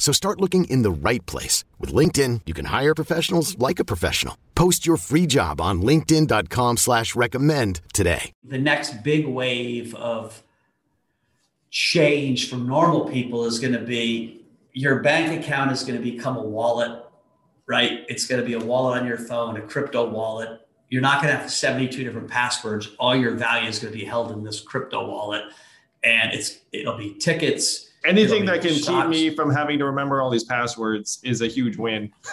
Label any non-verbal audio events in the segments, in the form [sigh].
So start looking in the right place. With LinkedIn, you can hire professionals like a professional. Post your free job on linkedin.com slash recommend today. The next big wave of change from normal people is going to be your bank account is going to become a wallet, right? It's going to be a wallet on your phone, a crypto wallet. You're not going to have 72 different passwords. All your value is going to be held in this crypto wallet. And it's it'll be tickets Anything that can keep me from having to remember all these passwords is a huge win. [laughs]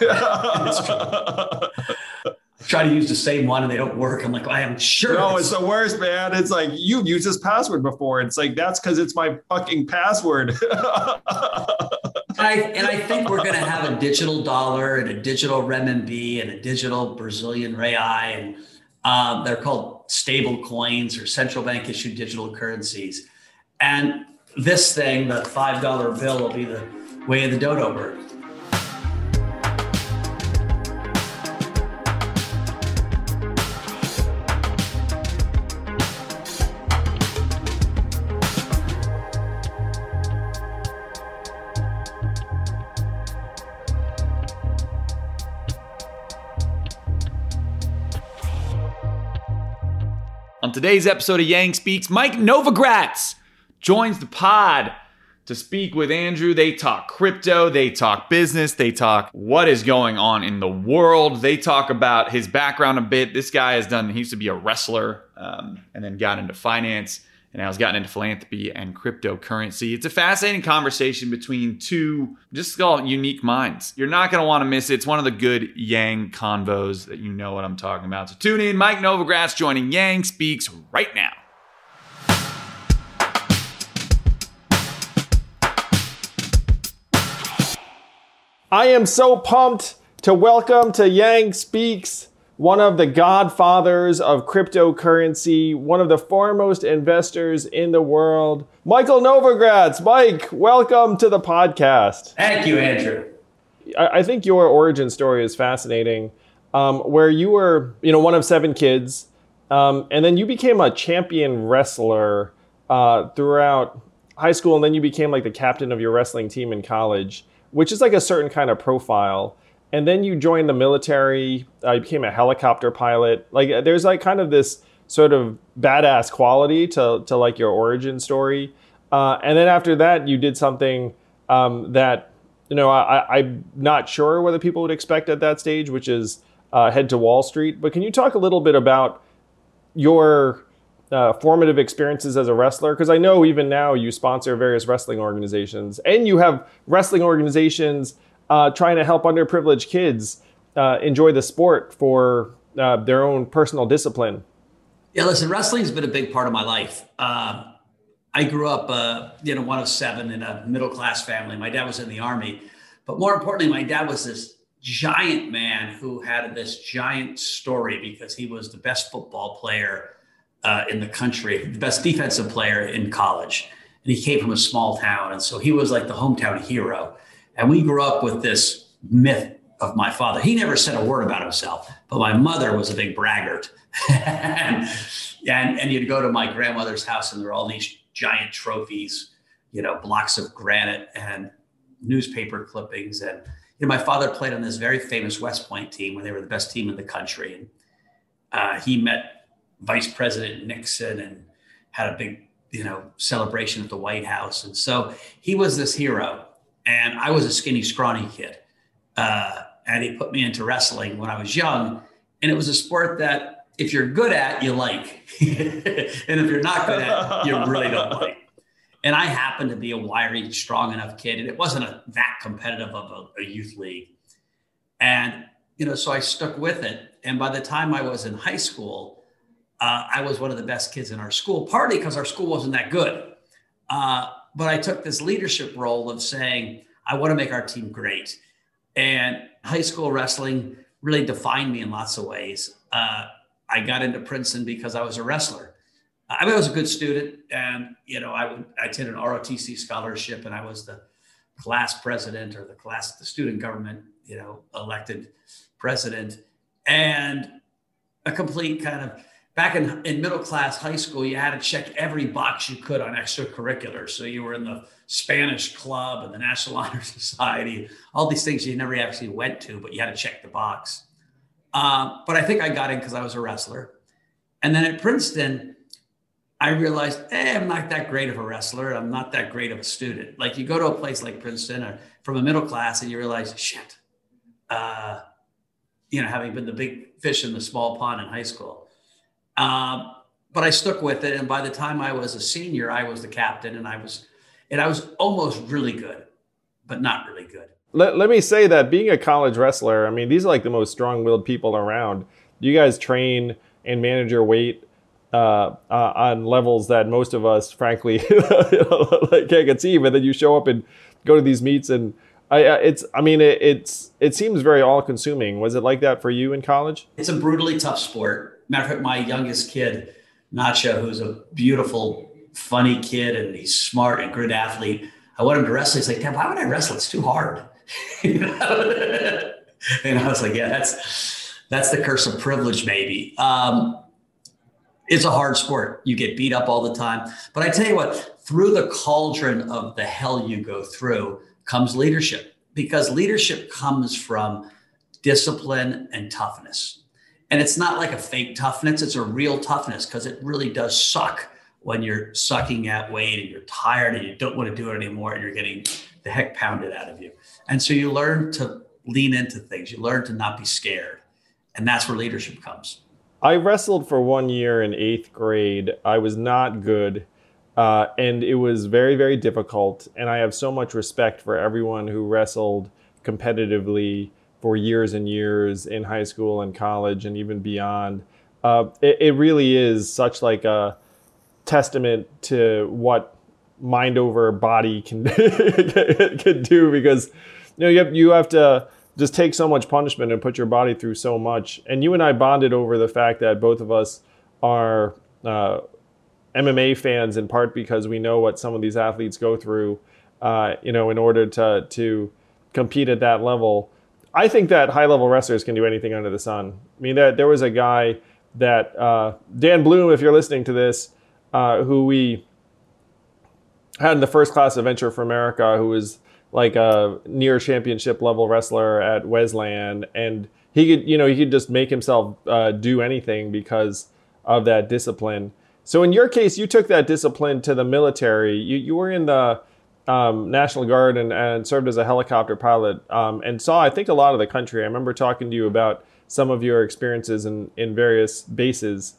try to use the same one and they don't work. I'm like, I am sure. No, it's the worst, man. It's like you've used this password before. It's like that's because it's my fucking password. I, and I think we're going to have a digital dollar and a digital renminbi and a digital Brazilian real, and um, they're called stable coins or central bank issued digital currencies. And this thing, the $5 bill, will be the way of the dodo bird. On today's episode of Yang Speaks, Mike Novogratz joins the pod to speak with Andrew. They talk crypto, they talk business, they talk what is going on in the world. They talk about his background a bit. This guy has done, he used to be a wrestler um, and then got into finance and now has gotten into philanthropy and cryptocurrency. It's a fascinating conversation between two, just call it unique minds. You're not going to want to miss it. It's one of the good Yang convos that you know what I'm talking about. So tune in. Mike Novogratz joining Yang Speaks right now. I am so pumped to welcome to Yang Speaks one of the godfathers of cryptocurrency, one of the foremost investors in the world, Michael Novogratz. Mike, welcome to the podcast. Thank you, Andrew. I, I think your origin story is fascinating, um, where you were, you know, one of seven kids, um, and then you became a champion wrestler uh, throughout high school, and then you became like the captain of your wrestling team in college which is like a certain kind of profile. And then you joined the military. Uh, you became a helicopter pilot. Like there's like kind of this sort of badass quality to to like your origin story. Uh, and then after that, you did something um, that you know I, am not sure whether people would expect at that stage, which is uh, head to Wall Street. But can you talk a little bit about your uh, formative experiences as a wrestler? Because I know even now you sponsor various wrestling organizations, and you have wrestling organizations uh, trying to help underprivileged kids uh, enjoy the sport for uh, their own personal discipline. Yeah, listen, wrestling's been a big part of my life. Um, I grew up, uh, you know, one of seven in a middle class family. My dad was in the army, but more importantly, my dad was this giant man who had this giant story because he was the best football player uh, in the country, the best defensive player in college. And he came from a small town. And so he was like the hometown hero. And we grew up with this myth of my father. He never said a word about himself, but my mother was a big braggart. and, [laughs] and, and you'd go to my grandmother's house and there were all these giant trophies, you know, blocks of granite and newspaper clippings. And you know, my father played on this very famous West Point team when they were the best team in the country. And uh, he met Vice President Nixon and had a big, you know, celebration at the White House. And so he was this hero. And I was a skinny, scrawny kid. Uh, and he put me into wrestling when I was young. And it was a sport that if you're good at, you like. [laughs] and if you're not good at, you really don't like. And I happened to be a wiry, strong enough kid. And it wasn't a, that competitive of a, a youth league. And, you know, so I stuck with it. And by the time I was in high school, uh, I was one of the best kids in our school, partly because our school wasn't that good. Uh, but I took this leadership role of saying, I want to make our team great. And high school wrestling really defined me in lots of ways. Uh, I got into Princeton because I was a wrestler. I mean, I was a good student, and you know, I would I attended an ROTC scholarship, and I was the class president or the class the student government, you know, elected president, and a complete kind of back in, in middle class high school, you had to check every box you could on extracurriculars. So you were in the Spanish club and the National [laughs] Honor Society, all these things you never actually went to, but you had to check the box. Uh, but I think I got in because I was a wrestler. And then at Princeton, I realized, hey, I'm not that great of a wrestler. I'm not that great of a student. Like you go to a place like Princeton or from a middle class and you realize, shit, uh, you know, having been the big fish in the small pond in high school. Um, but I stuck with it. And by the time I was a senior, I was the captain and I was, and I was almost really good, but not really good. Let, let me say that being a college wrestler, I mean, these are like the most strong willed people around. You guys train and manage your weight uh, uh, on levels that most of us, frankly, [laughs] can't conceive. And then you show up and go to these meets, and I, it's, I mean, it, it's, it seems very all consuming. Was it like that for you in college? It's a brutally tough sport. Matter of fact, my youngest kid, Nacho, who's a beautiful, funny kid, and he's smart and good athlete. I want him to wrestle. He's like, Dad, why would I wrestle? It's too hard. [laughs] [laughs] and I was like, yeah, that's that's the curse of privilege, maybe. Um, it's a hard sport. You get beat up all the time. But I tell you what, through the cauldron of the hell you go through comes leadership because leadership comes from discipline and toughness. And it's not like a fake toughness, it's a real toughness because it really does suck when you're sucking at weight and you're tired and you don't want to do it anymore and you're getting the heck pounded out of you. And so you learn to lean into things, you learn to not be scared. And that's where leadership comes. I wrestled for one year in eighth grade. I was not good. Uh, and it was very, very difficult. And I have so much respect for everyone who wrestled competitively for years and years in high school and college and even beyond. Uh, it, it, really is such like a testament to what mind over body [laughs] can can do because you know you have you have to just take so much punishment and put your body through so much. And you and I bonded over the fact that both of us are uh, MMA fans in part because we know what some of these athletes go through, uh, you know, in order to to compete at that level. I think that high level wrestlers can do anything under the sun. I mean, there, there was a guy that uh, Dan Bloom, if you're listening to this, uh, who we had in the first class adventure for America, who was like a near championship level wrestler at Wesleyan, and he could, you know, he could just make himself uh, do anything because of that discipline. So in your case, you took that discipline to the military. You you were in the um, National Guard and, and served as a helicopter pilot um, and saw, I think, a lot of the country. I remember talking to you about some of your experiences in, in various bases.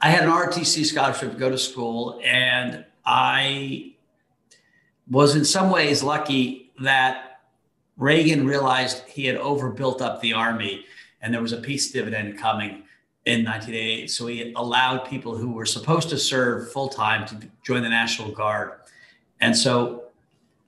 I had an ROTC scholarship to go to school, and I was in some ways lucky that Reagan realized he had overbuilt up the army and there was a peace dividend coming in 1988. So he allowed people who were supposed to serve full time to join the National Guard. And so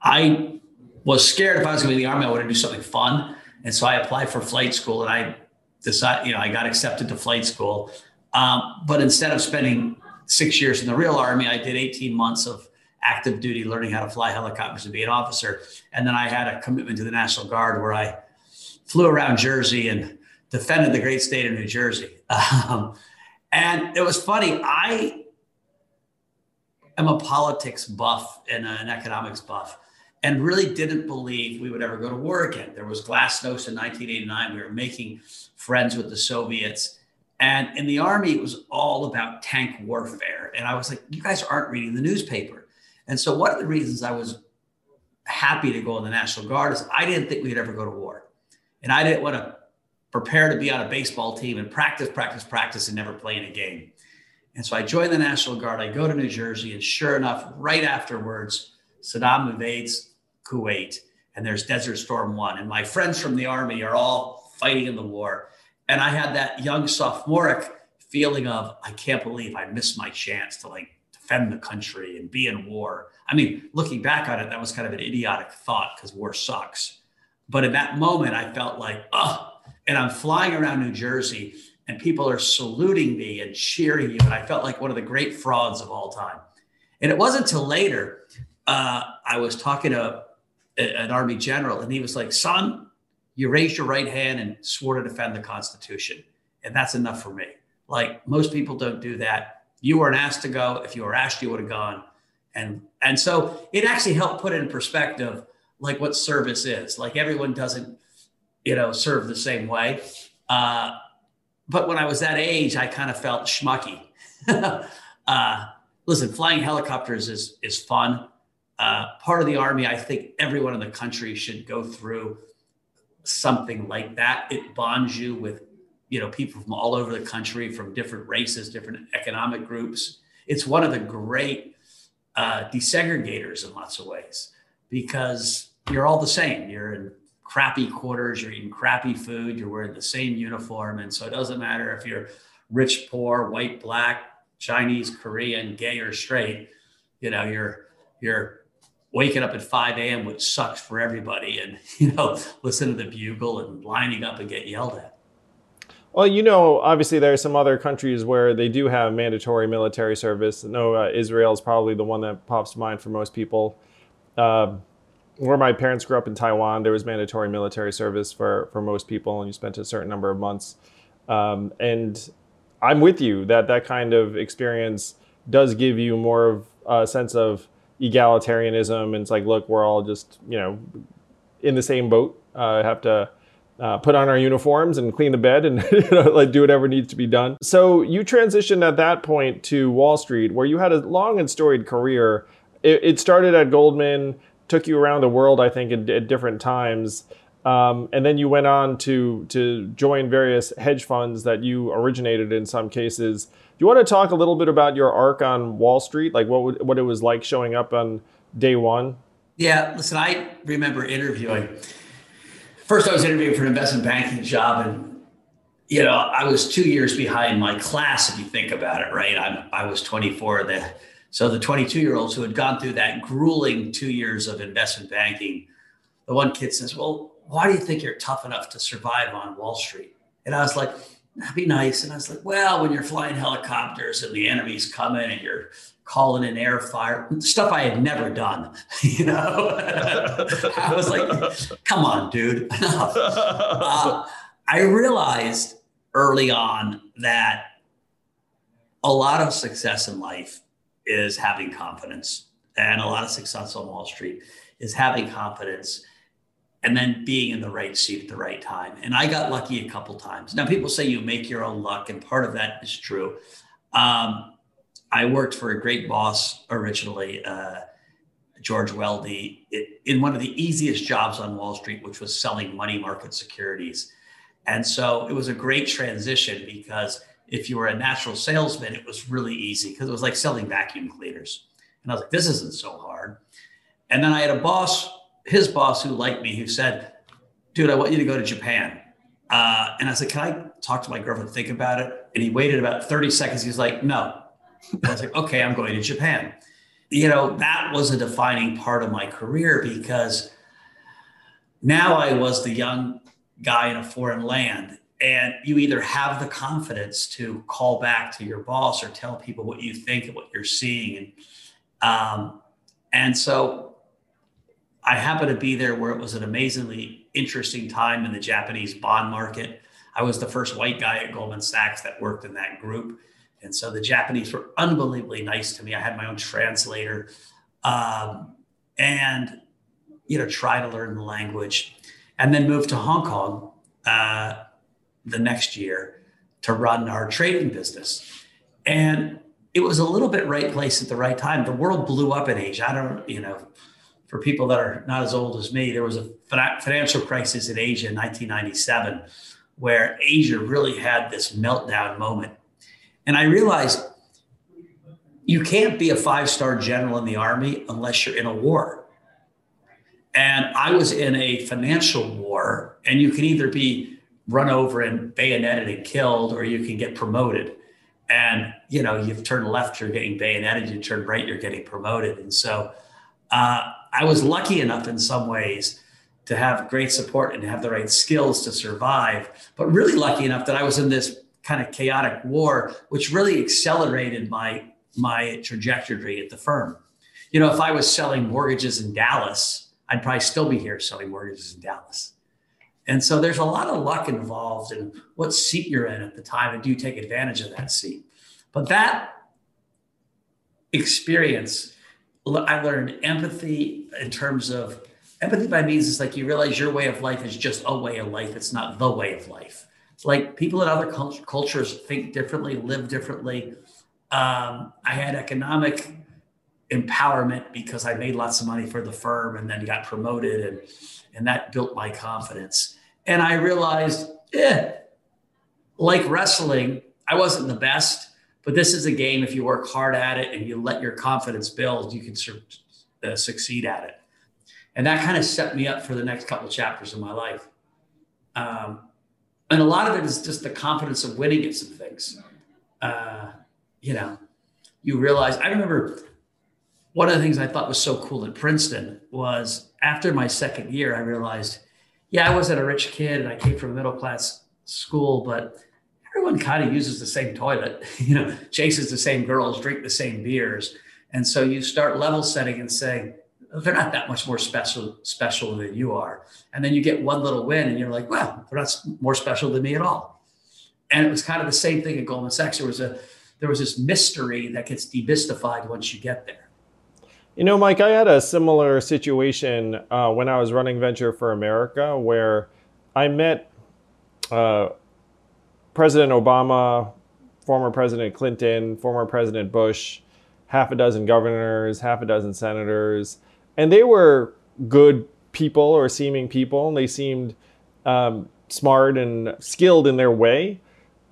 I was scared if I was going to be in the army, I wanted to do something fun. And so I applied for flight school and I decided, you know, I got accepted to flight school. Um, but instead of spending six years in the real army, I did 18 months of active duty, learning how to fly helicopters and be an officer. And then I had a commitment to the National Guard where I flew around Jersey and defended the great state of New Jersey. [laughs] Um, and it was funny. I am a politics buff and an economics buff and really didn't believe we would ever go to war again. There was glasnost in 1989. We were making friends with the Soviets. And in the army, it was all about tank warfare. And I was like, you guys aren't reading the newspaper. And so one of the reasons I was happy to go in the National Guard is I didn't think we'd ever go to war. And I didn't want to prepare to be on a baseball team and practice, practice, practice, and never play in a game. And so I joined the National Guard. I go to New Jersey, and sure enough, right afterwards, Saddam invades Kuwait, and there's Desert Storm One. And my friends from the Army are all fighting in the war. And I had that young sophomoric feeling of, I can't believe I missed my chance to like defend the country and be in war. I mean, looking back on it, that was kind of an idiotic thought because war sucks. But in that moment, I felt like, oh, and I'm flying around New Jersey and people are saluting me and cheering you. And I felt like one of the great frauds of all time. And it wasn't until later uh, I was talking to an Army general, and he was like, Son, you raised your right hand and swore to defend the Constitution. And that's enough for me. Like most people don't do that. You weren't asked to go. If you were asked, you would have gone. And and so it actually helped put in perspective like what service is. Like everyone doesn't, you know, serve the same way. Uh, but when I was that age, I kind of felt schmucky. [laughs] uh, listen, flying helicopters is is fun. Uh, part of the army, I think everyone in the country should go through something like that. It bonds you with, you know, people from all over the country, from different races, different economic groups. It's one of the great uh, desegregators in lots of ways because you're all the same. You're in crappy quarters, you're eating crappy food, you're wearing the same uniform. And so it doesn't matter if you're rich, poor, white, black, Chinese, Korean, gay, or straight, you know, you're you're waking up at 5 a.m., which sucks for everybody, and [laughs] you know, listen to the bugle and lining up and get yelled at. Well, you know, obviously there are some other countries where they do have mandatory military service. No, uh, Israel is probably the one that pops to mind for most people. Uh, where my parents grew up in Taiwan, there was mandatory military service for for most people, and you spent a certain number of months. Um, and I'm with you that that kind of experience does give you more of a sense of egalitarianism, and it's like, look, we're all just you know in the same boat. Uh, have to. Uh, put on our uniforms and clean the bed and [laughs] you know, like do whatever needs to be done. So you transitioned at that point to Wall Street, where you had a long and storied career. It, it started at Goldman took you around the world, I think, at, at different times. Um, and then you went on to to join various hedge funds that you originated in some cases. Do you want to talk a little bit about your arc on Wall Street, like what would, what it was like showing up on day one? Yeah, listen, I remember interviewing. First, I was interviewing for an investment banking job, and you know, I was two years behind my class. If you think about it, right? I'm, I was 24. The so the 22 year olds who had gone through that grueling two years of investment banking, the one kid says, Well, why do you think you're tough enough to survive on Wall Street? And I was like, That'd be nice. And I was like, Well, when you're flying helicopters and the enemy's coming and you're calling in air fire, stuff I had never done, [laughs] you know? [laughs] I was like, Come on, dude. [laughs] uh, I realized early on that a lot of success in life is having confidence. And a lot of success on Wall Street is having confidence and then being in the right seat at the right time. And I got lucky a couple times. Now, people say you make your own luck, and part of that is true. Um, I worked for a great boss originally, uh, George Weldy, in one of the easiest jobs on Wall Street, which was selling money market securities. And so it was a great transition because if you were a natural salesman, it was really easy because it was like selling vacuum cleaners. And I was like, this isn't so hard. And then I had a boss, his boss who liked me, who said, dude, I want you to go to Japan. Uh, and I said, can I talk to my girlfriend, think about it? And he waited about 30 seconds. He was like, no. And I was like, [laughs] okay, I'm going to Japan. You know, that was a defining part of my career because now I was the young guy in a foreign land and you either have the confidence to call back to your boss or tell people what you think and what you're seeing and um, and so i happened to be there where it was an amazingly interesting time in the japanese bond market i was the first white guy at goldman sachs that worked in that group and so the japanese were unbelievably nice to me i had my own translator um, and you know try to learn the language and then moved to hong kong uh, the next year to run our trading business. And it was a little bit right place at the right time. The world blew up in Asia. I don't, you know, for people that are not as old as me, there was a financial crisis in Asia in 1997 where Asia really had this meltdown moment. And I realized you can't be a five star general in the army unless you're in a war. And I was in a financial war, and you can either be run over and bayoneted and killed, or you can get promoted. And you know, you've turned left, you're getting bayoneted. You turn right, you're getting promoted. And so, uh, I was lucky enough in some ways to have great support and have the right skills to survive, but really lucky enough that I was in this kind of chaotic war, which really accelerated my my trajectory at the firm. You know, if I was selling mortgages in Dallas, I'd probably still be here selling mortgages in Dallas. And so there's a lot of luck involved in what seat you're in at the time and do you take advantage of that seat. But that experience, I learned empathy in terms of empathy by means is like you realize your way of life is just a way of life. It's not the way of life. It's like people in other cult- cultures think differently, live differently. Um, I had economic empowerment because I made lots of money for the firm and then got promoted and and that built my confidence. And I realized, yeah, like wrestling, I wasn't the best, but this is a game. If you work hard at it and you let your confidence build, you can uh, succeed at it. And that kind of set me up for the next couple chapters of my life. Um, and a lot of it is just the confidence of winning at some things. Uh, you know, you realize, I remember one of the things I thought was so cool at Princeton was after my second year, I realized, yeah, I wasn't a rich kid and I came from a middle class school, but everyone kind of uses the same toilet, [laughs] you know, chases the same girls, drink the same beers. And so you start level setting and saying, they're not that much more special special than you are. And then you get one little win and you're like, well, they're not more special than me at all. And it was kind of the same thing at Goldman Sachs. There was a there was this mystery that gets demystified once you get there. You know, Mike, I had a similar situation uh, when I was running Venture for America, where I met uh, President Obama, former President Clinton, former President Bush, half a dozen governors, half a dozen senators, and they were good people or seeming people, and they seemed um, smart and skilled in their way.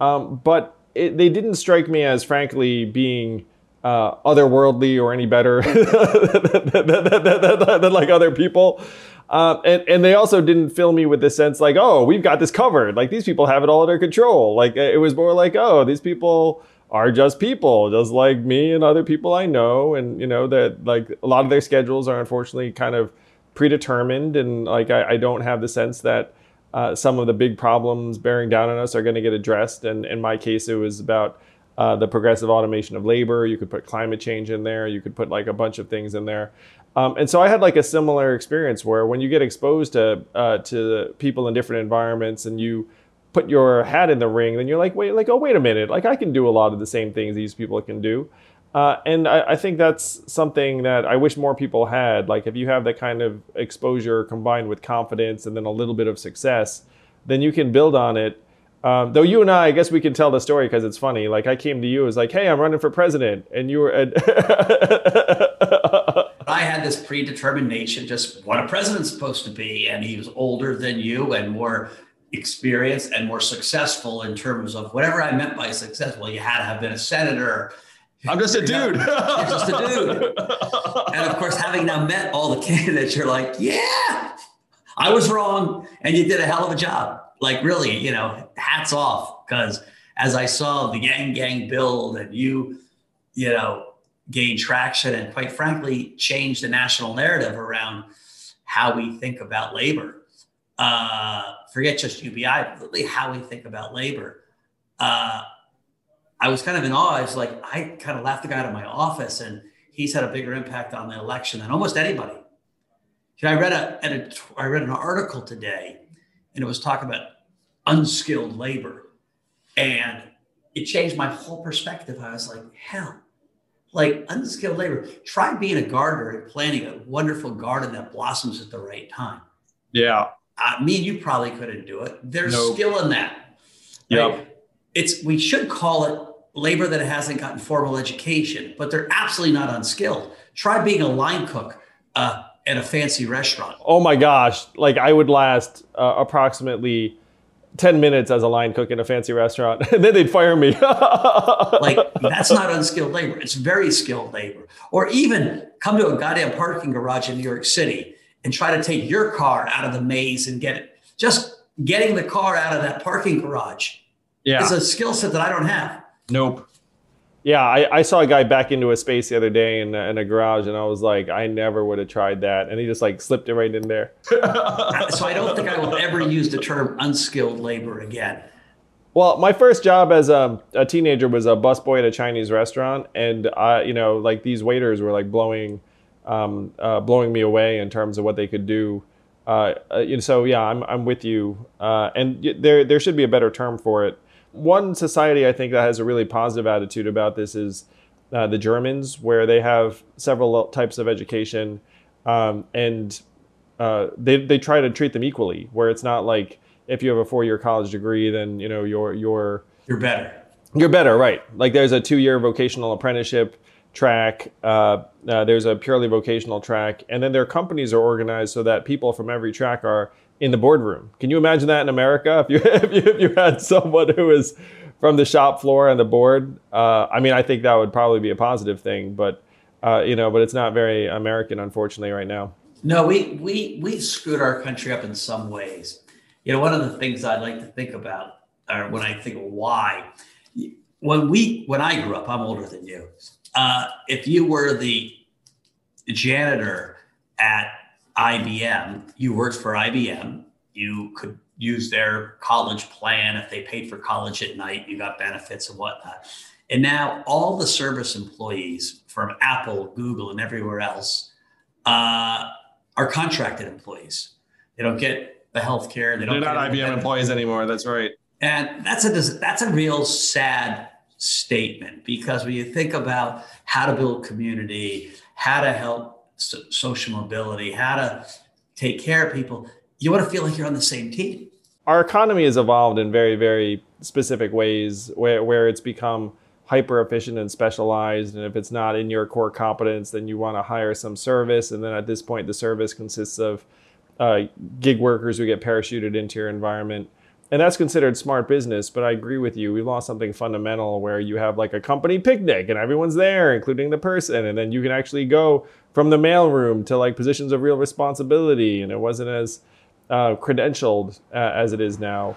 Um, but it, they didn't strike me as, frankly, being uh, otherworldly or any better [laughs] than, like other people. Uh, and, and they also didn't fill me with the sense like, oh, we've got this covered. Like these people have it all under control. Like it was more like, oh, these people are just people, just like me and other people I know. And, you know, that like a lot of their schedules are unfortunately kind of predetermined. And like I, I don't have the sense that uh, some of the big problems bearing down on us are going to get addressed. And in my case, it was about uh, the progressive automation of labor. You could put climate change in there. You could put like a bunch of things in there. Um, and so I had like a similar experience where when you get exposed to uh, to people in different environments and you put your hat in the ring, then you're like, wait, like, oh, wait a minute, like I can do a lot of the same things these people can do. Uh, and I, I, think that's something that I wish more people had. Like, if you have that kind of exposure combined with confidence and then a little bit of success, then you can build on it um, though you and I, I guess we can tell the story because it's funny. Like I came to you, as like, "Hey, I'm running for president," and you were. [laughs] I had this predetermined nation, just what a president's supposed to be, and he was older than you and more experienced and more successful in terms of whatever I meant by successful. You had to have been a senator. I'm just a dude. Just a dude. and of course, having now met all the [laughs] candidates, you're like, yeah, I was wrong, and you did a hell of a job like really, you know, hats off because as I saw the Yang Gang build and you, you know, gain traction and quite frankly change the national narrative around how we think about labor. Uh, forget just UBI, but really how we think about labor. Uh, I was kind of in awe. I was like, I kind of laughed the guy out of my office, and he's had a bigger impact on the election than almost anybody. You know, I read a, I read an article today and it was talking about unskilled labor. And it changed my whole perspective. I was like, hell, like unskilled labor. Try being a gardener and planting a wonderful garden that blossoms at the right time. Yeah. Uh, me and you probably couldn't do it. There's nope. skill in that. Yeah. It's we should call it labor that hasn't gotten formal education, but they're absolutely not unskilled. Try being a line cook. Uh, at a fancy restaurant. Oh my gosh! Like I would last uh, approximately. 10 minutes as a line cook in a fancy restaurant [laughs] and then they'd fire me. [laughs] Like that's not unskilled labor. It's very skilled labor. Or even come to a goddamn parking garage in new york city and try to take your car out of the maze and get it. Just getting the car out of that parking garage yeah. is a skill set that i don't have. Nope yeah, I, I, saw a guy back into a space the other day in, in a garage, and I was like, I never would have tried that, and he just like slipped it right in there. [laughs] so I don't think I will ever use the term unskilled labor again. Well, my first job as a, a teenager was a busboy at a Chinese restaurant, and I, you know, like these waiters were like blowing, um, uh, blowing me away in terms of what they could do. Uh, uh, so yeah, I'm I'm with you, uh, and there there should be a better term for it. One society I think that has a really positive attitude about this is uh, the Germans, where they have several types of education, um, and uh, they they try to treat them equally, where it's not like if you have a four year college degree, then you know you're you're you're better. You're better, right? Like there's a two year vocational apprenticeship track. Uh, uh, there's a purely vocational track, and then their companies are organized so that people from every track are in the boardroom. Can you imagine that in America? If you [laughs] if you, if you had someone who is from the shop floor and the board, uh, I mean, I think that would probably be a positive thing, but uh, you know, but it's not very American, unfortunately, right now. No, we we we screwed our country up in some ways you know, one of the things I like to think about, or when I think of why, when we, when I grew up, I'm older than you. Uh, if you were the janitor at IBM, you worked for IBM, you could use their college plan. If they paid for college at night, you got benefits and whatnot. And now all the service employees from Apple, Google, and everywhere else uh, are contracted employees. They don't get the healthcare. They don't. They're not IBM employees anymore. That's right. And that's a that's a real sad statement because when you think about how to build community, how to help so, social mobility, how to take care of people, you want to feel like you're on the same team. Our economy has evolved in very very specific ways where where it's become hyper efficient and specialized and if it's not in your core competence then you want to hire some service and then at this point the service consists of uh, gig workers who get parachuted into your environment. And that's considered smart business, but I agree with you. We lost something fundamental where you have like a company picnic and everyone's there, including the person, and then you can actually go from the mailroom to like positions of real responsibility, and it wasn't as uh, credentialed uh, as it is now.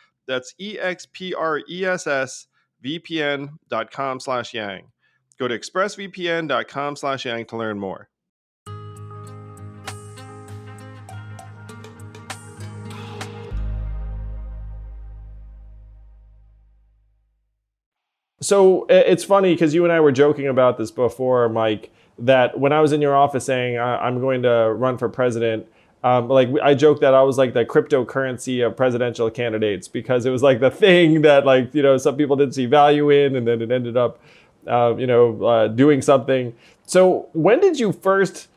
That's expressvpn.com slash yang. Go to expressvpn.com slash yang to learn more. So it's funny because you and I were joking about this before, Mike, that when I was in your office saying I'm going to run for president, um, like I joke that I was like the cryptocurrency of presidential candidates because it was like the thing that like you know some people didn't see value in, and then it ended up uh, you know uh, doing something. So when did you first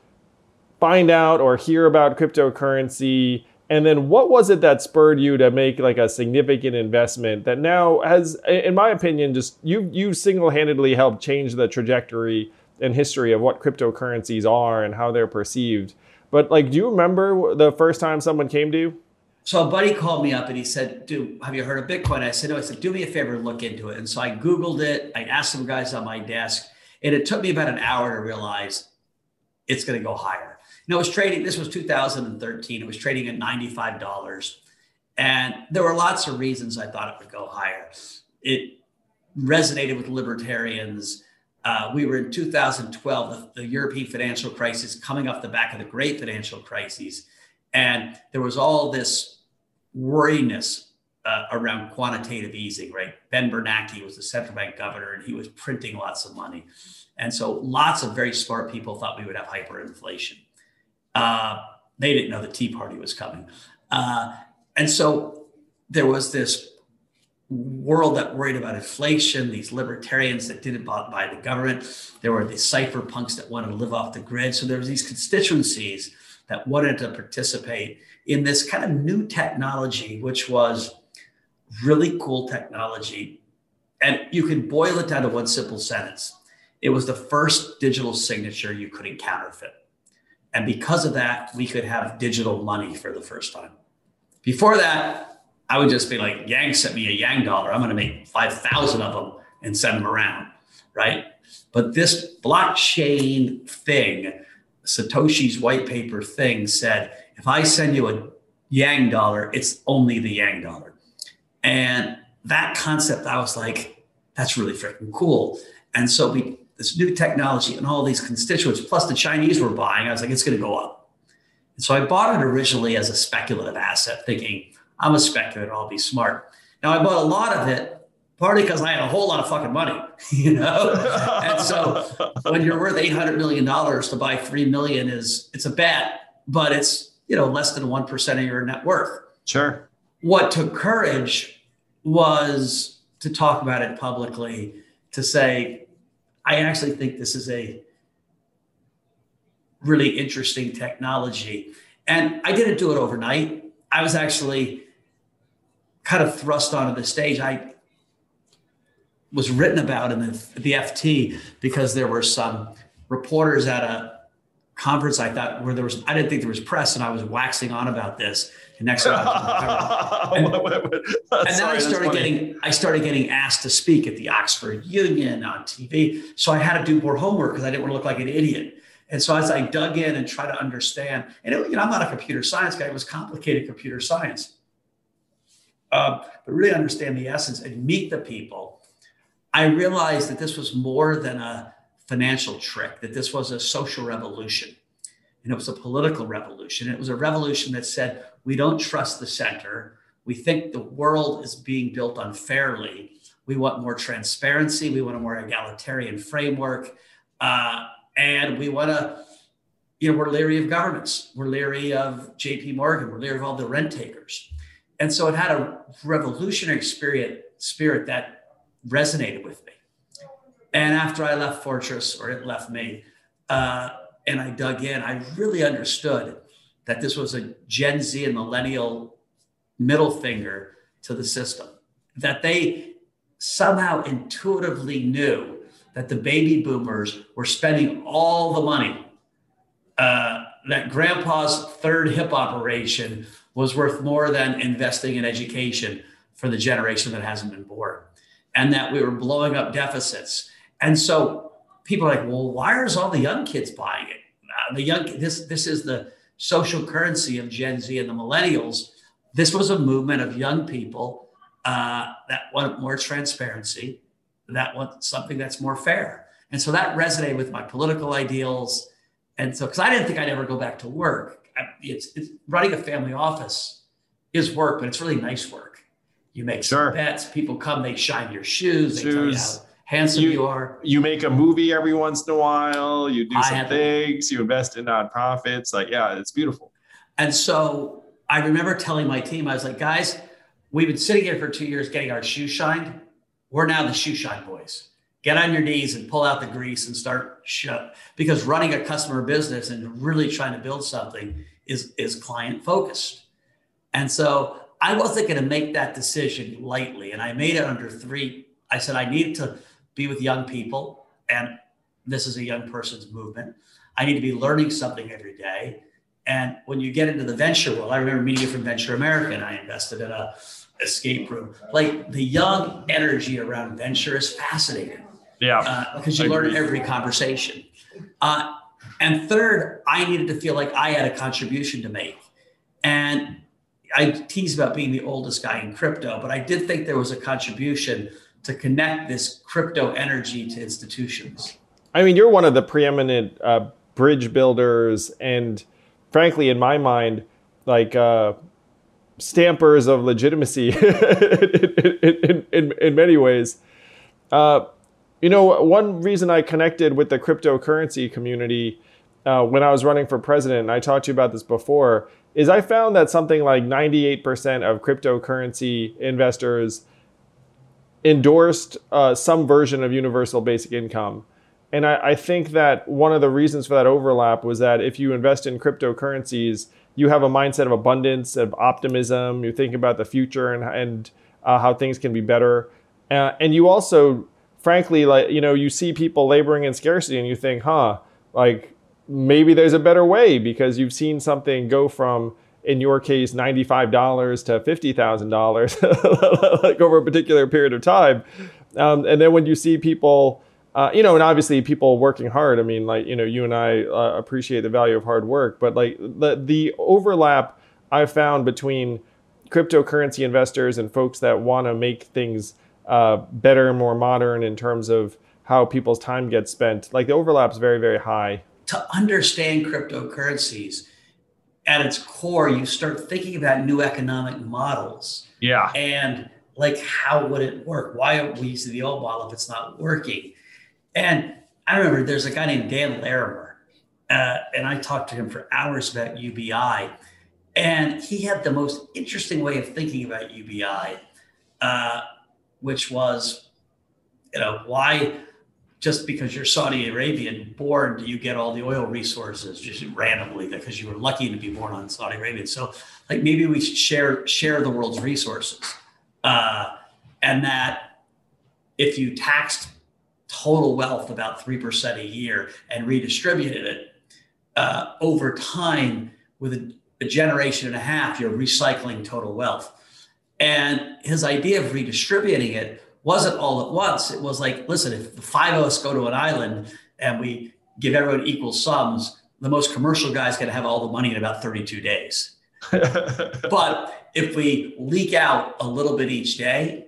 find out or hear about cryptocurrency? And then what was it that spurred you to make like a significant investment that now has, in my opinion, just you you single handedly helped change the trajectory and history of what cryptocurrencies are and how they're perceived. But like, do you remember the first time someone came to you? So a buddy called me up and he said, "Dude, have you heard of Bitcoin?" I said, "No." I said, "Do me a favor, look into it." And so I googled it. I asked some guys on my desk, and it took me about an hour to realize it's going to go higher. Know, it was trading. This was 2013. It was trading at ninety-five dollars, And there were lots of reasons I thought it would go higher. It resonated with libertarians. Uh, we were in 2012, the, the, European financial crisis coming off the back of the great financial crises. And there was all this worriness uh, around quantitative easing, right? Ben Bernanke was the central bank governor and he was printing lots of money. And so lots of very smart people thought we would have hyperinflation. Uh, they didn't know the Tea Party was coming. Uh, and so there was this world that worried about inflation, these libertarians that didn't buy the government. There were these cypherpunks that wanted to live off the grid. So there was these constituencies that wanted to participate in this kind of new technology, which was really cool technology. And you can boil it down to one simple sentence. It was the first digital signature you couldn't counterfeit. And because of that, we could have digital money for the first time. Before that, I would just be like, Yang sent me a Yang dollar. I'm going to make 5,000 of them and send them around. Right. But this blockchain thing, Satoshi's white paper thing said, if I send you a Yang dollar, it's only the Yang dollar. And that concept, I was like, that's really freaking cool. And so we, this new technology and all these constituents, plus the Chinese were buying, I was like, it's going to go up. And so I bought it originally as a speculative asset, thinking I'm a speculator, I'll be smart. Now I bought a lot of it, partly because I had a whole lot of fucking money, [laughs] you know. and so when you're worth eight hundred million dollars to buy three million is it's a bet, but it's you know less than one percent of your net worth. Sure. What took courage was to talk about it publicly, to say, I actually think this is a really interesting technology. And I didn't do it overnight. I was actually kind of thrust onto the stage. I was written about in the, the FT because there were some reporters at a conference I thought where there was I didn't think there was press and I was waxing on about this. And next time [laughs] and, and then I started getting I started getting asked to speak at the Oxford Union on TV. So I had to do more homework because I didn't want to look like an idiot. And so as I dug in and tried to understand, and it, you know, I'm not a computer science guy, it was complicated computer science. Um, but really understand the essence and meet the people, I realized that this was more than a financial trick, that this was a social revolution. And it was a political revolution. It was a revolution that said, we don't trust the center. We think the world is being built unfairly. We want more transparency. We want a more egalitarian framework. Uh, and we want to, you know, we're leery of governments. We're leery of JP Morgan. We're leery of all the rent takers. And so it had a revolutionary spirit, spirit that resonated with me. And after I left Fortress, or it left me, uh, and I dug in, I really understood that this was a Gen Z and millennial middle finger to the system, that they somehow intuitively knew that the baby boomers were spending all the money. Uh, that grandpa's third hip operation was worth more than investing in education for the generation that hasn't been born, and that we were blowing up deficits. And so people are like, well, why are all the young kids buying it? Uh, the young this this is the social currency of Gen Z and the millennials. This was a movement of young people uh, that want more transparency, that want something that's more fair. And so that resonated with my political ideals. And so, because I didn't think I'd ever go back to work, it's, it's, running a family office is work, but it's really nice work. You make sure. bets, people come, they shine your shoes, they tell you how handsome you, you, are. You make a movie every once in a while, you do some things, you invest in nonprofits. Like, yeah, it's beautiful. And so I remember telling my team, I was like, guys, we've been sitting here for two years getting our shoes shined we're now the shoe shine boys. Get on your knees and pull out the grease and start shut because running a customer business and really trying to build something is is client focused. And so I wasn't going to make that decision lightly. And I made it under three. I said I need to be with young people, and this is a young person's movement. I need to be learning something every day. And when you get into the venture world, I remember meeting you from Venture America, and I invested in a escape room. Like the young energy around venture is fascinating. Yeah. Uh, because you I learn agree. every conversation. Uh, and third, I needed to feel like I had a contribution to make. And I tease about being the oldest guy in crypto, but I did think there was a contribution to connect this crypto energy to institutions. I mean, you're one of the preeminent uh, bridge builders, and frankly, in my mind, like uh, stampers of legitimacy [laughs] in, in, in, many ways. Uh, you know, one reason I connected with the cryptocurrency community uh, when I was running for president, and I talked to you about this before, is I found that something like 98% of cryptocurrency investors endorsed uh, some version of universal basic income. And I, I, think that one of the reasons for that overlap was that if you invest in cryptocurrencies, you have a mindset of abundance, of optimism. You think about the future and, and uh, how things can be better. Uh, and you also, frankly, like, you know, you see people laboring in scarcity and you think, huh, like maybe there's a better way because you've seen something go from in your case $95 to $50,000 like [laughs] over a particular period of time. Um, and then when you see people uh, you know, and obviously people working hard. I mean, like you know, you and I uh, appreciate the value of hard work, but like the the overlap I've found between cryptocurrency investors and folks that want to make things uh, better and more modern in terms of how people's time gets spent, like the overlap is very very high to understand cryptocurrencies at its core, you start thinking about new economic models. Yeah. And like, how would it work? Why are we using the old model if it's not working? And I remember there's a guy named Dan Larimer, uh, and I talked to him for hours about UBI. And he had the most interesting way of thinking about UBI, uh, which was, you know, why just because you're Saudi Arabian born, do you get all the oil resources just randomly because you were lucky to be born on Saudi Arabia? So, like maybe we should share share the world's resources, uh, and that if you taxed total wealth about three percent a year and redistributed it uh, over time with a, a generation and a half, you're recycling total wealth. And his idea of redistributing it wasn't all at once. It was like, listen, if the five of us go to an island and we give everyone equal sums, the most commercial guy's going to have all the money in about 32 days. [laughs] but if we leak out a little bit each day,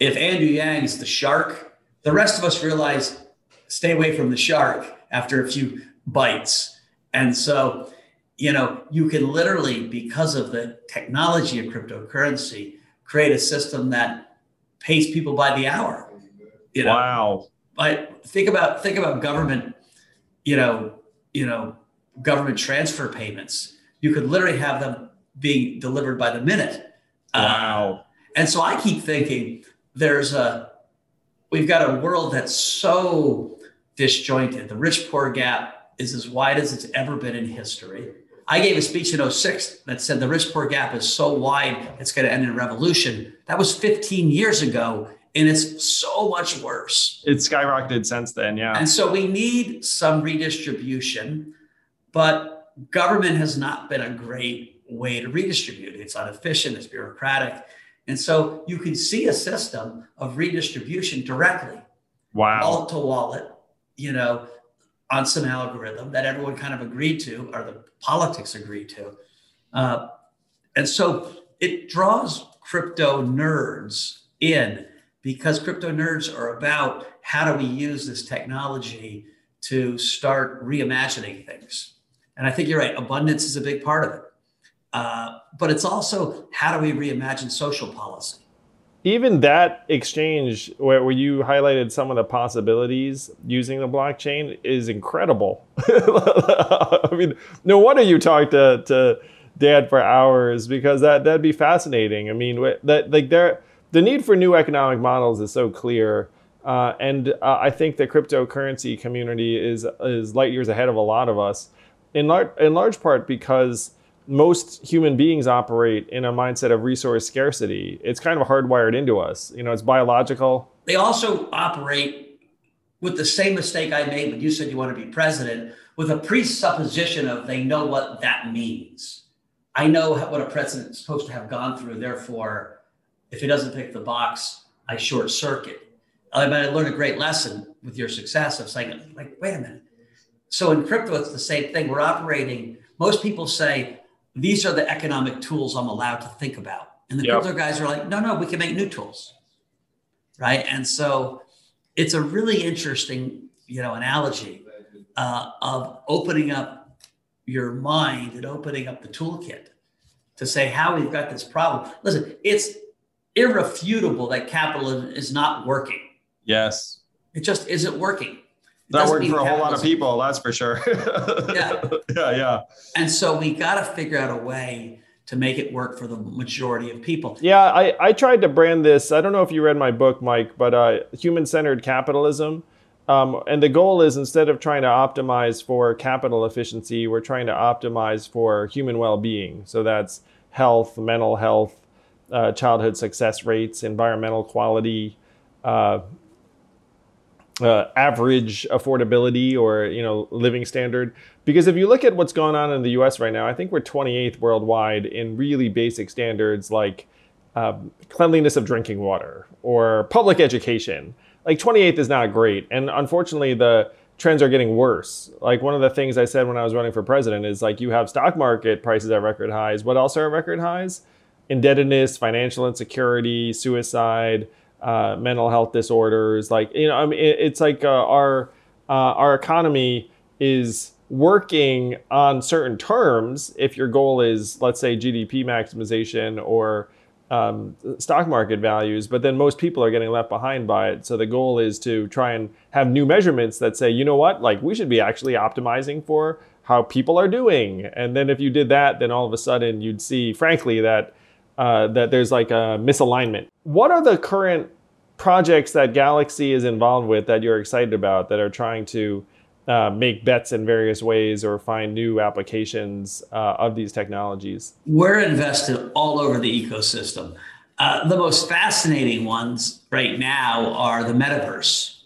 if Andrew Yang's the shark, the rest of us realize stay away from the shark after a few bites. And so, you know, you can literally, because of the technology of cryptocurrency, create a system that pays people by the hour. You know, wow. But think about think about government, you know, you know, government transfer payments. You could literally have them being delivered by the minute. Wow. Uh, and so I keep thinking there's a we've got a world that's so disjointed. The rich poor gap is as wide as it's ever been in history. I gave a speech in 06 that said the rich poor gap is so wide it's going to end in a revolution. That was 15 years ago, and it's so much worse. It's skyrocketed since then, yeah. And so we need some redistribution, but government has not been a great way to redistribute. It's inefficient, it's bureaucratic. And so you can see a system of redistribution directly. Wow. Wallet to wallet, you know, on some algorithm that everyone kind of agreed to, or the politics agreed to. Uh, and so it draws crypto nerds in because crypto nerds are about how do we use this technology to start reimagining things. And I think you're right, abundance is a big part of it. Uh, but it's also how do we reimagine social policy? even that exchange where, where you highlighted some of the possibilities using the blockchain is incredible. [laughs] I mean, no wonder you talked to, to Dan for hours because that that'd be fascinating. I mean, that like there, the need for new economic models is so clear, uh, and uh, I think the cryptocurrency community is is light years ahead of a lot of us, in large in large part because most human beings operate in a mindset of resource scarcity. It's kind of hardwired into us. You know, it's biological. They also operate with the same mistake I made when you said you want to be president, with a presupposition of they know what that means. I know what a president is supposed to have gone through. Therefore, if he doesn't pick the box, I short circuit. I mean, I learned a great lesson with your success of saying, like, wait a minute. So in crypto, it's the same thing. We're operating. Most people say, these are the economic tools I'm allowed to think about. And the Yep. crypto guys are like, no, no, we can make new tools. Right. And so it's a really interesting, you know, analogy uh, of opening up your mind and opening up the toolkit to say how we've got this problem. Listen, it's irrefutable that capitalism is not working. Yes. It just isn't working. It Not working for a whole lot of people, that's for sure. [laughs] Yeah. Yeah, yeah. And so we got to figure out a way to make it work for the majority of people. Yeah, I, I tried to brand this. I don't know if you read my book, Mike, but uh, human centered capitalism. Um, and the goal is instead of trying to optimize for capital efficiency, we're trying to optimize for human well being. So that's health, mental health, uh, childhood success rates, environmental quality, uh, uh, average affordability or you know living standard. Because if you look at what's going on in the US right now I think we're 28th worldwide in really basic standards like um, cleanliness of drinking water or public education. Like 28th is not great. And unfortunately the trends are getting worse. Like one of the things I said when I was running for president is like you have stock market prices at record highs. What else are at record highs? Indebtedness financial insecurity suicide uh, mental health disorders. Like you know, I mean, it, it's like uh, our uh, our economy is working on certain terms. If your goal is, let's say, GDP maximization or um, stock market values, but then most people are getting left behind by it. So the goal is to try and have new measurements that say, you know what, like we should be actually optimizing for how people are doing. And then if you did that, then all of a sudden you'd see, frankly, that uh, that there's like a misalignment. What are the current projects that Galaxy is involved with that you're excited about that are trying to uh, make bets in various ways or find new applications uh, of these technologies? We're invested all over the ecosystem. Uh, the most fascinating ones right now are the metaverse,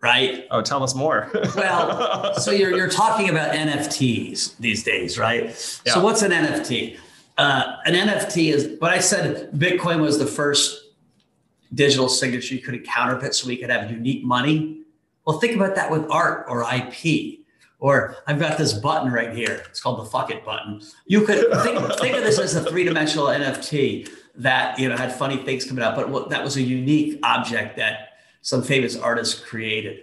right? Oh, tell us more. [laughs] Well, so you're, you're talking about NFTs these days, right? Yeah. So what's an NFT? Uh, an NFT is what I said. Bitcoin was the first digital signature you could counterfeit, so we could have unique money. Well, think about that with art or IP. Or I've got this button right here. It's called the fuck it button. You could think, think of this as a three-dimensional NFT that you know had funny things coming out, but that was a unique object that some famous artist created.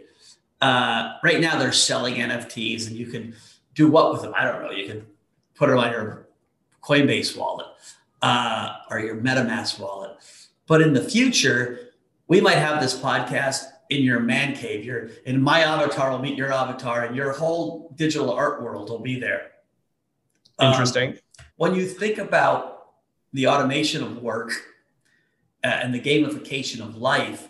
Uh, right now, they're selling NFTs, and you can do what with them? I don't know. You can put it on your Coinbase wallet uh, or your MetaMask wallet. But in the future, we might have this podcast in your man cave. Your in my avatar will meet your avatar, and your whole digital art world will be there. Um, Interesting. when you think about the automation of work uh, and the gamification of life,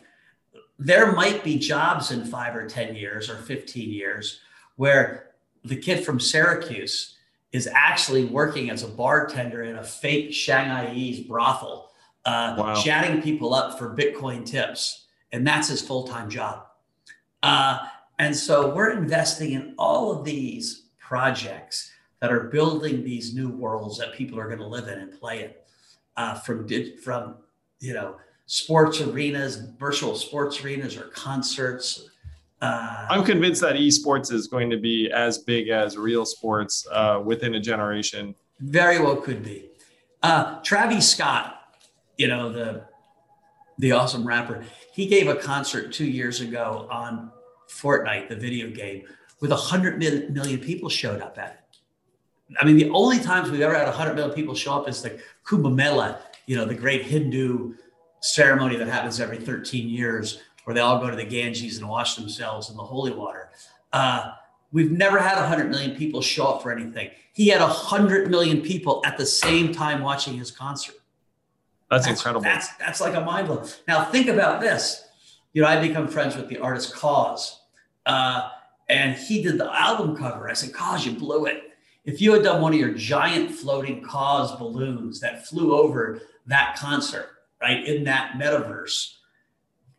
there might be jobs in five or 10 years or 15 years where the kid from Syracuse is actually working as a bartender in a fake Shanghaiese brothel, uh, Wow. chatting people up for Bitcoin tips. And that's his full time job. Uh, and so we're investing in all of these projects that are building these new worlds that people are going to live in and play in uh, from from you know sports arenas, virtual sports arenas, or concerts. Uh, I'm convinced that esports is going to be as big as real sports uh, within a generation. very well could be. Uh, Travis Scott, you know the the awesome rapper, he gave a concert two years ago on Fortnite, the video game, with a hundred people showed up at it. I mean, the only times we've ever had 100 million people show up is the Kumbh Mela, you know, the great Hindu ceremony that happens every 13 years, where they all go to the Ganges and wash themselves in the holy water. Uh, we've never had 100 million people show up for anything. He had 100 million people at the same time watching his concert. That's, incredible. That's that's like a mind blow. Now think about this. You know, I become friends with the artist KAWS, uh, and he did the album cover. I said, KAWS, you blew it. If you had done one of your giant floating KAWS balloons that flew over that concert, right in that metaverse,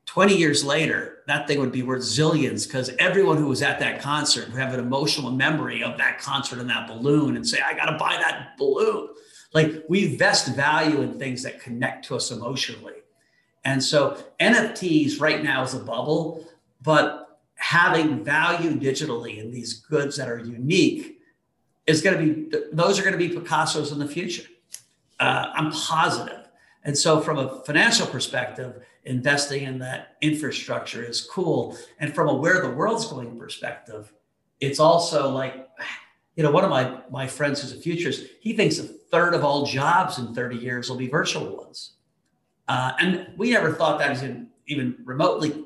20 years later, that thing would be worth zillions because everyone who was at that concert would have an emotional memory of that concert and that balloon and say, I got to buy that balloon. Like we vest value in things that connect to us emotionally. And so NFTs right now is a bubble, but having value digitally in these goods that are unique is going to be those are going to be Picasso's in the future. Uh, I'm positive. And so, from a financial perspective, investing in that infrastructure is cool. And from a where the world's going perspective, it's also like, you know, one of my my friends who's a futurist, he thinks a third of all jobs in 30 years will be virtual ones. Uh, and we never thought that was even, even remotely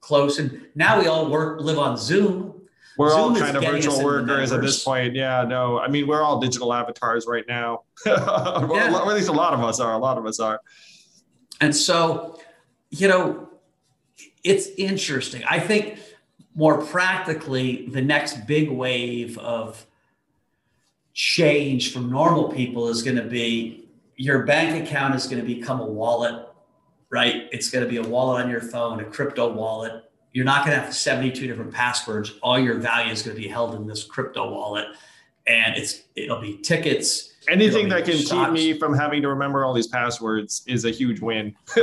close. And now we all work live on Zoom we're Zoom all kind of virtual workers at this point. Yeah, no, I mean, we're all digital avatars right now. [laughs] yeah. or at least a lot of us are. A lot of us are. And so, you know, it's interesting. I think more practically, the next big wave of change from normal people is going to be your bank account is going to become a wallet, right? It's going to be a wallet on your phone, a crypto wallet you're not going to have 72 different passwords. All your value is going to be held in this crypto wallet, and it's it'll be tickets. Anything that can stocks. keep me from having to remember all these passwords is a huge win. [laughs]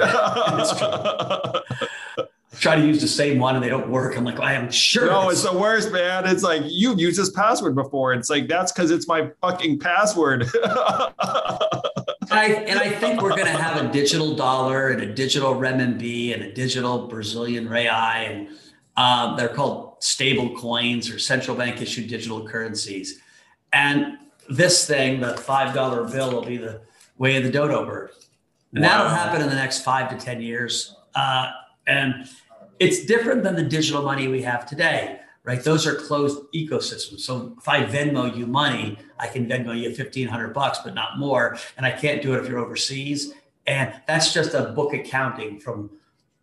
try to use the same one and they don't work. I'm like, I am sure. No, it's the worst, man. It's like you've used this password before. It's like that's because it's my fucking password. [laughs] and, I, and I think we're going to have a [laughs] digital dollar and a digital renminbi and a digital Brazilian real, and um, they're called stable coins or central bank issued digital currencies. And this thing, the five dollar bill, will be the way of the dodo bird, and wow. that'll happen in the next five to ten years. Uh, and it's different than the digital money we have today right? Those are closed ecosystems. So if I Venmo you money, I can Venmo you 1500 bucks, but not more. And I can't do it if you're overseas. And that's just a book accounting from,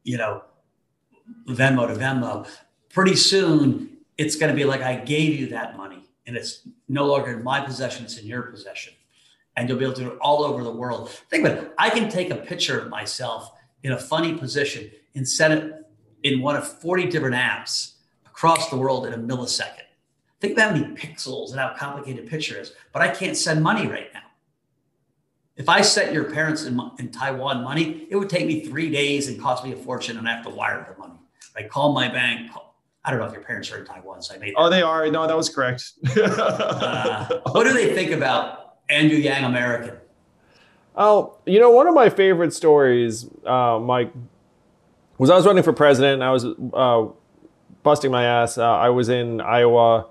you know, Venmo to Venmo. Pretty soon, it's going to be like I gave you that money and it's no longer in my possession, it's in your possession. And you'll be able to do it all over the world. Think about it. I can take a picture of myself in a funny position and send it in one of 40 different apps across the world in a millisecond. Think about how many pixels and how complicated a picture is, but I can't send money right now. If I sent your parents in, in Taiwan money, it would take me three days and cost me a fortune, and I have to wire the money. I call my bank. Call, I don't know if your parents are in Taiwan, so I made. Oh, they are. No, that was correct. [laughs] uh, what do they think about Andrew Yang American? Oh, you know, one of my favorite stories, uh, Mike, was I was running for president. I was uh, busting my ass. Uh, I was in Iowa,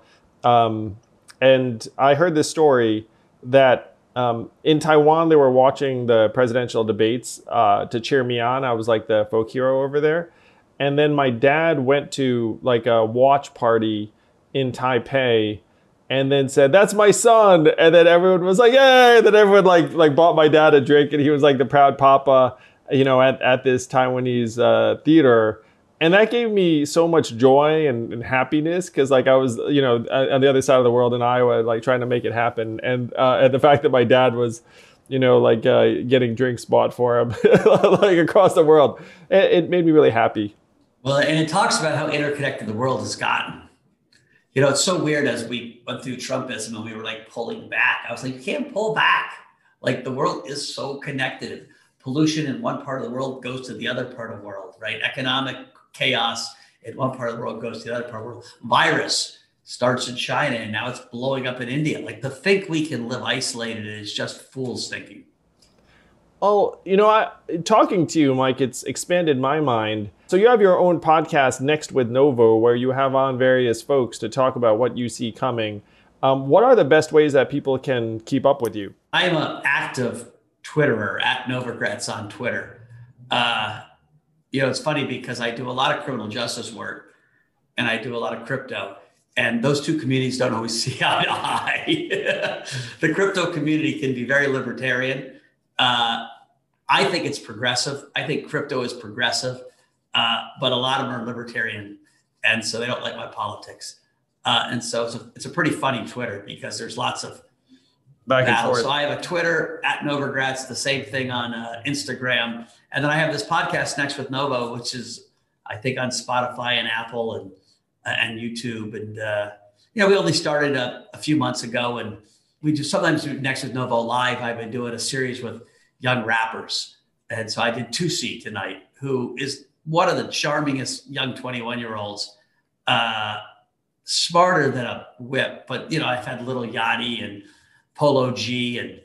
um, and I heard this story that um, in Taiwan they were watching the presidential debates uh, to cheer me on. I was like the folk hero over there, and then my dad went to like a watch party in Taipei and then said, "That's my son," and then everyone was like, "Yay!" Then everyone like like bought my dad a drink, and he was like the proud papa, you know, at at this Taiwanese uh, theater and that gave me so much joy and, and happiness because like i was you know on the other side of the world in iowa like trying to make it happen. And uh, and the fact that my dad was you know like uh, getting drinks bought for him [laughs] like across the world it, it, made me really happy. Well and it talks about how interconnected the world has gotten. You know it's so weird as we went through trumpism and we were like pulling back. I was like you can't pull back. Like the world is so connected. Pollution in one part of the world goes to the other part of the world right? Economic chaos in one part of the world goes to the other part of the world. Virus starts in China and now it's blowing up in India. Like to think we can live isolated is just fool's thinking. Oh, you know, I, talking to you, Mike, it's expanded my mind. So you have your own podcast, Next with Novo, where you have on various folks to talk about what you see coming. Um, what are the best ways that people can keep up with you? I'm an active Twitterer at Novogratz on Twitter. Uh, you know, it's funny because I do a lot of criminal justice work and I do a lot of crypto. And those two communities don't always [laughs] see eye to eye. [laughs] the crypto community can be very libertarian. Uh, I think it's progressive. I think crypto is progressive, uh, but a lot of them are libertarian. And so they don't like my politics. Uh, and so it's a, it's a pretty funny Twitter because there's lots of back forth. So I have a Twitter at Novogratz, the same thing on uh, Instagram. And then I have this podcast next with Novo, which is I think on Spotify and Apple and uh, and YouTube. And uh, you know, we only started a, a, few months ago, and we do sometimes do next with Novo live. I've been doing a series with young rappers, and so I did Toosii tonight, who is one of the charmingest young 21 year olds. Uh, smarter than a whip, but you know, I've had Lil Yachty and Polo G. And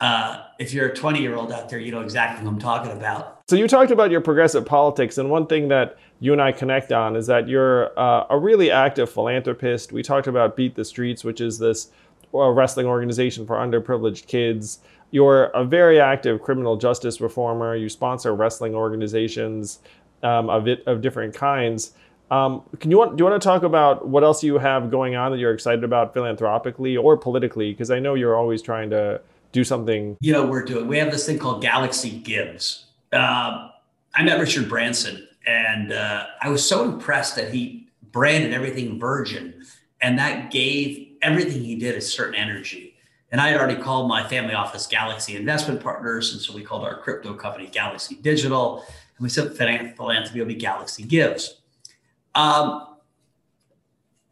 uh, if you're a 20 year old out there, you know exactly what I'm talking about. So you talked about your progressive politics, and one thing that you and I connect on is that you're uh, a really active philanthropist. We talked about Beat the Streets, which is this uh, wrestling organization for underprivileged kids. You're a very active criminal justice reformer. You sponsor wrestling organizations um, of, it, of different kinds. Um, can you want, do you want to talk about what else you have going on that you're excited about philanthropically or politically? Because I know you're always trying to do something. You know, we're doing. We have this thing called Galaxy Gives. Uh, I met Richard Branson, and uh, I was so impressed that he branded everything Virgin, and that gave everything he did a certain energy. And I had already called my family office Galaxy Investment Partners, and so we called our crypto company Galaxy Digital, and we said philanthropy will be Galaxy Gives. Um,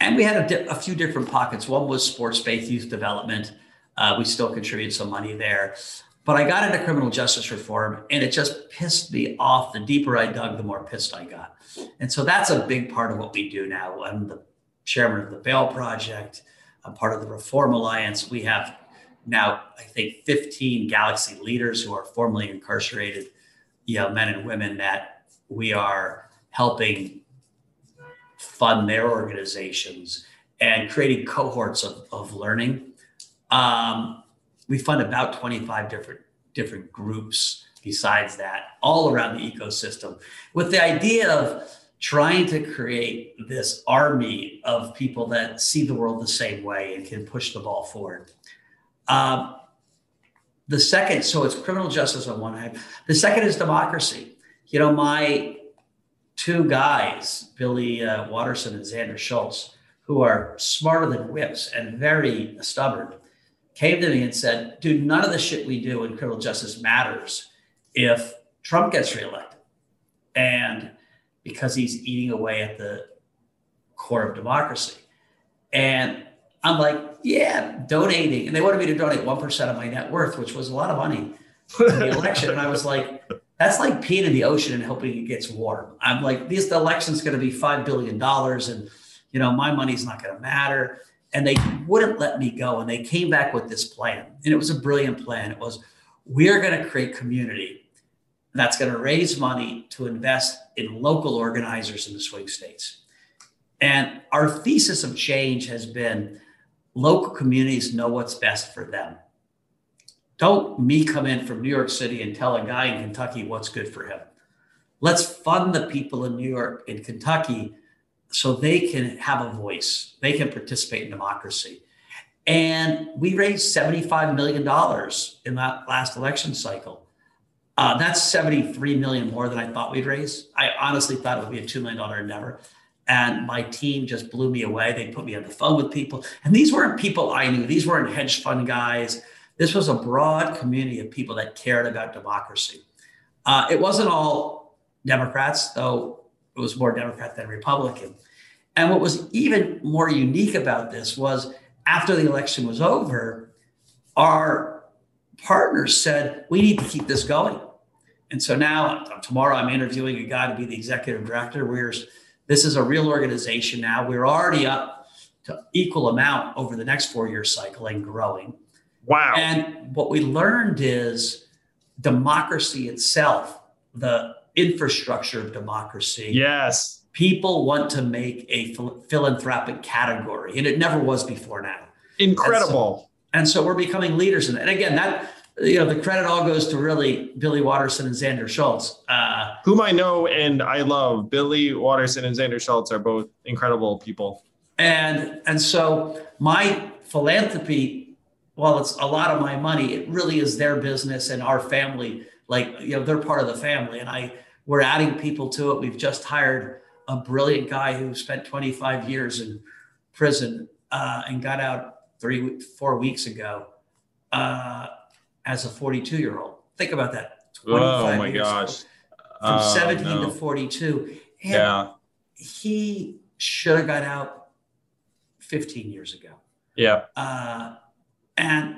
and we had a, di- a, few different pockets. One was sports faith youth development. Uh, we still contribute some money there. But I got into criminal justice reform and it just pissed me off. The deeper I dug, the more pissed I got. And so that's a big part of what we do now. I'm the chairman of the Bail Project. I'm part of the Reform Alliance. We have now, I think, 15 Galaxy leaders who are formerly incarcerated, you know, men and women that we are helping fund their organizations and creating cohorts of, of learning. Um, we fund about 25 different different groups besides that, all around the ecosystem, with the idea of trying to create this army of people that see the world the same way and can push the ball forward. Um, the second, so it's criminal justice on one hand. The second is democracy. You know, my two guys, Billy uh, Watterson and Xander Schultz, who are smarter than whips and very stubborn, came to me and said, dude, none of the shit we do in criminal justice matters if Trump gets reelected. And because he's eating away at the core of democracy. And I'm like, yeah, donating. And they wanted me to donate 1% of my net worth, which was a lot of money in the [laughs] election. and I was like, that's like peeing in the ocean and hoping it gets warm. I'm like, this the election's going to be $5 billion and, you know, my money's not going to matter and they wouldn't let me go. And they came back with this plan. And it was a brilliant plan. It was, we're going to create community that's going to raise money to invest in local organizers in the swing states. And our thesis of change has been local communities know what's best for them. Don't me come in from New York City and tell a guy in Kentucky what's good for him. Let's fund the people in New York and Kentucky so they can have a voice, they can participate in democracy. And we raised $75 million in that last election cycle. Uh, that's 73 million more than I thought we'd raise. I honestly thought it would be a $2 million endeavor. And my team just blew me away. They put me on the phone with people. And these weren't people I knew, these weren't hedge fund guys. This was a broad community of people that cared about democracy. Uh, it wasn't all Democrats, though it was more Democrat than Republican. And what was even more unique about this was after the election was over, our partners said, we need to keep this going. And so now, tomorrow, I'm interviewing a guy to be the executive director. We're, this is a real organization now. We're already up to equal amount over the next four year cycle and growing. Wow. And what we learned is democracy itself, the infrastructure of democracy. Yes. People want to make a philanthropic category, and it never was before now. Incredible. And so, and so we're becoming leaders in it. And again, that you know, the credit all goes to really Billy Watterson and Xander Schultz, uh, whom I know and I love. Billy Watterson and Xander Schultz are both incredible people. And and so my philanthropy, while it's a lot of my money, it really is their business and our family. Like you know, they're part of the family, and I we're adding people to it. We've just hired a brilliant guy who spent 25 years in prison uh, and got out three four weeks ago. Uh, as a 42 year old. Think about that. 25 oh my gosh. From uh, 17 no. to 42. And yeah. He should have got out 15 years ago. Yeah. Uh, and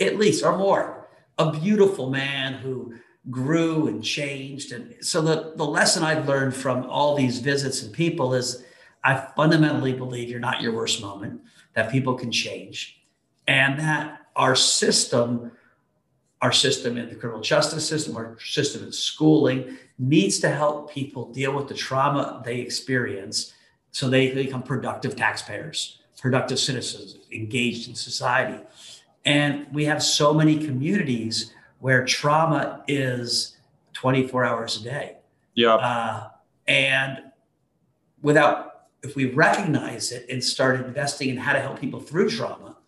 at least or more, a beautiful man who grew and changed. And so the, the lesson I've learned from all these visits and people is I fundamentally believe you're not your worst moment, that people can change, and that our system, our system in the criminal justice system, our system in schooling, needs to help people deal with the trauma they experience so they become productive taxpayers, productive citizens, engaged in society. And we have so many communities where trauma is 24 hours a day. Yeah. Uh, and without if we recognize it and start investing in how to help people through trauma,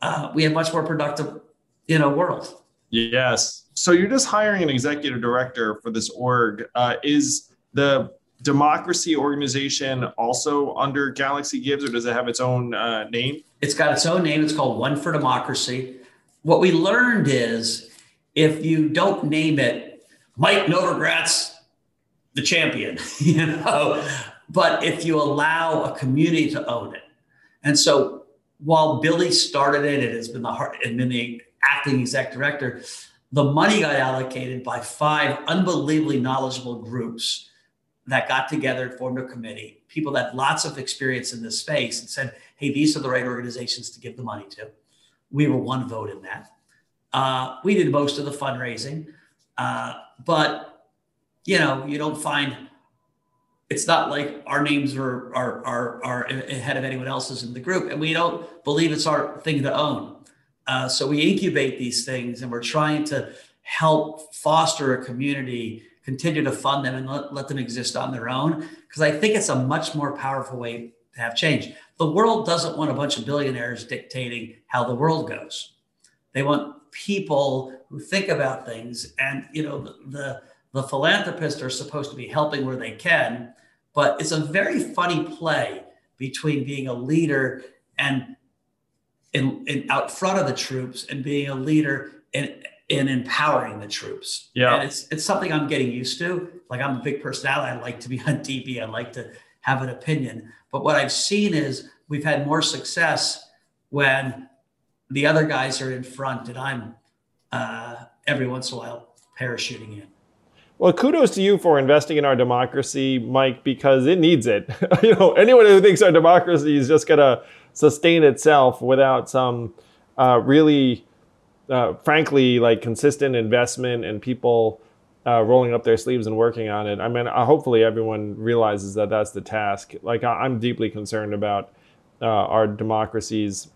uh, we have much more productive, you know, world. Yes. So you're just hiring an executive director for this org. Uh, is the democracy organization also under Galaxy Gives, or does it have its own uh, name? It's got its own name. It's called One for Democracy. What we learned is if you don't name it Mike Novogratz, the champion, [laughs] you know, but if you allow a community to own it. And so while Billy started it, it has been the heart and been the acting exec director, the money got allocated by five unbelievably knowledgeable groups that got together and formed a committee, people that had lots of experience in this space and said, hey, these are the right organizations to give the money to. We were one vote in that. Uh, we did most of the fundraising, uh, but you know, you don't find it's not like our names are, are, are, are ahead of anyone else's in the group. And we don't believe it's our thing to own. Uh, so we incubate these things and we're trying to help foster a community, continue to fund them and let, let them exist on their own. Because I think it's a much more powerful way to have change. The world doesn't want a bunch of billionaires dictating how the world goes. They want people who think about things and, you know, the, the the philanthropists are supposed to be helping where they can, but it's a very funny play between being a leader and in, in out front of the troops and being a leader in in empowering the troops. Yeah, and it's it's something I'm getting used to. Like I'm a big personality. I like to be [laughs] on TV. I like to have an opinion. But what I've seen is we've had more success when the other guys are in front and I'm uh, every once in a while parachuting in. Well, kudos to you for investing in our democracy, Mike, because it needs it. [laughs] you know, anyone who thinks our democracy is just going to sustain itself without some uh, really, uh, frankly, like consistent investment and people uh, rolling up their sleeves and working on it. I mean, uh, hopefully everyone realizes that that's the task. Like, I- am deeply concerned about uh, our democracy's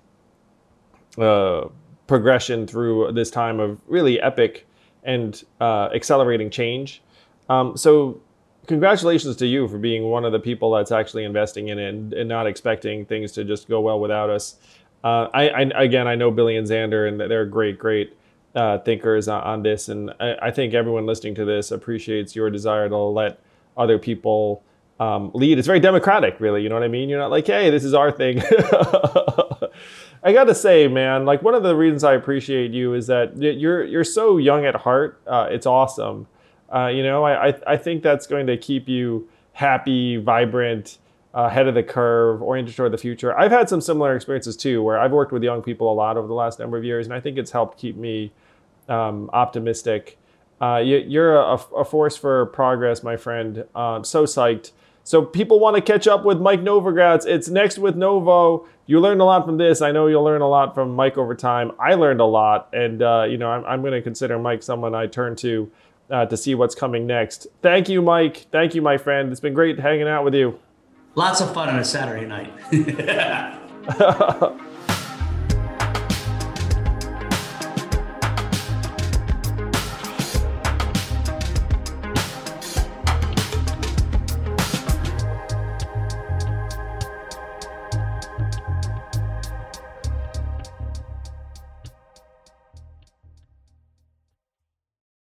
uh, progression through this time of really epic and uh, accelerating change. Um, so, congratulations to you for being one of the people that's actually investing in it and, and not expecting things to just go well without us. Uh, I, I, again, I know Billy and Xander, and they're great, great uh, thinkers on, on, this, and I, I, think everyone listening to this appreciates your desire to let other people um, lead. It's very democratic, really. You know what I mean? You're not like, hey, this is our thing. [laughs] I got to say, man, like one of the reasons I appreciate you is that you're you're so young at heart. Uh, it's awesome. Uh, you know, I, I think that's going to keep you happy, vibrant, ahead of the curve, oriented toward the future. I've had some similar experiences too, where I've worked with young people a lot over the last number of years, and I think it's helped keep me um, optimistic. Uh, you, are a, a, force for progress, my friend. Uh, so psyched so people want to catch up with Mike Novogratz. It's next with Novo. You learned a lot from this. I know you'll learn a lot from Mike over time. I learned a lot, and uh, you know I'm, I'm going to consider Mike someone I turn to uh, to see what's coming next. Thank you, Mike. Thank you, my friend. It's been great hanging out with you. Lots of fun on a Saturday night. [laughs] [laughs]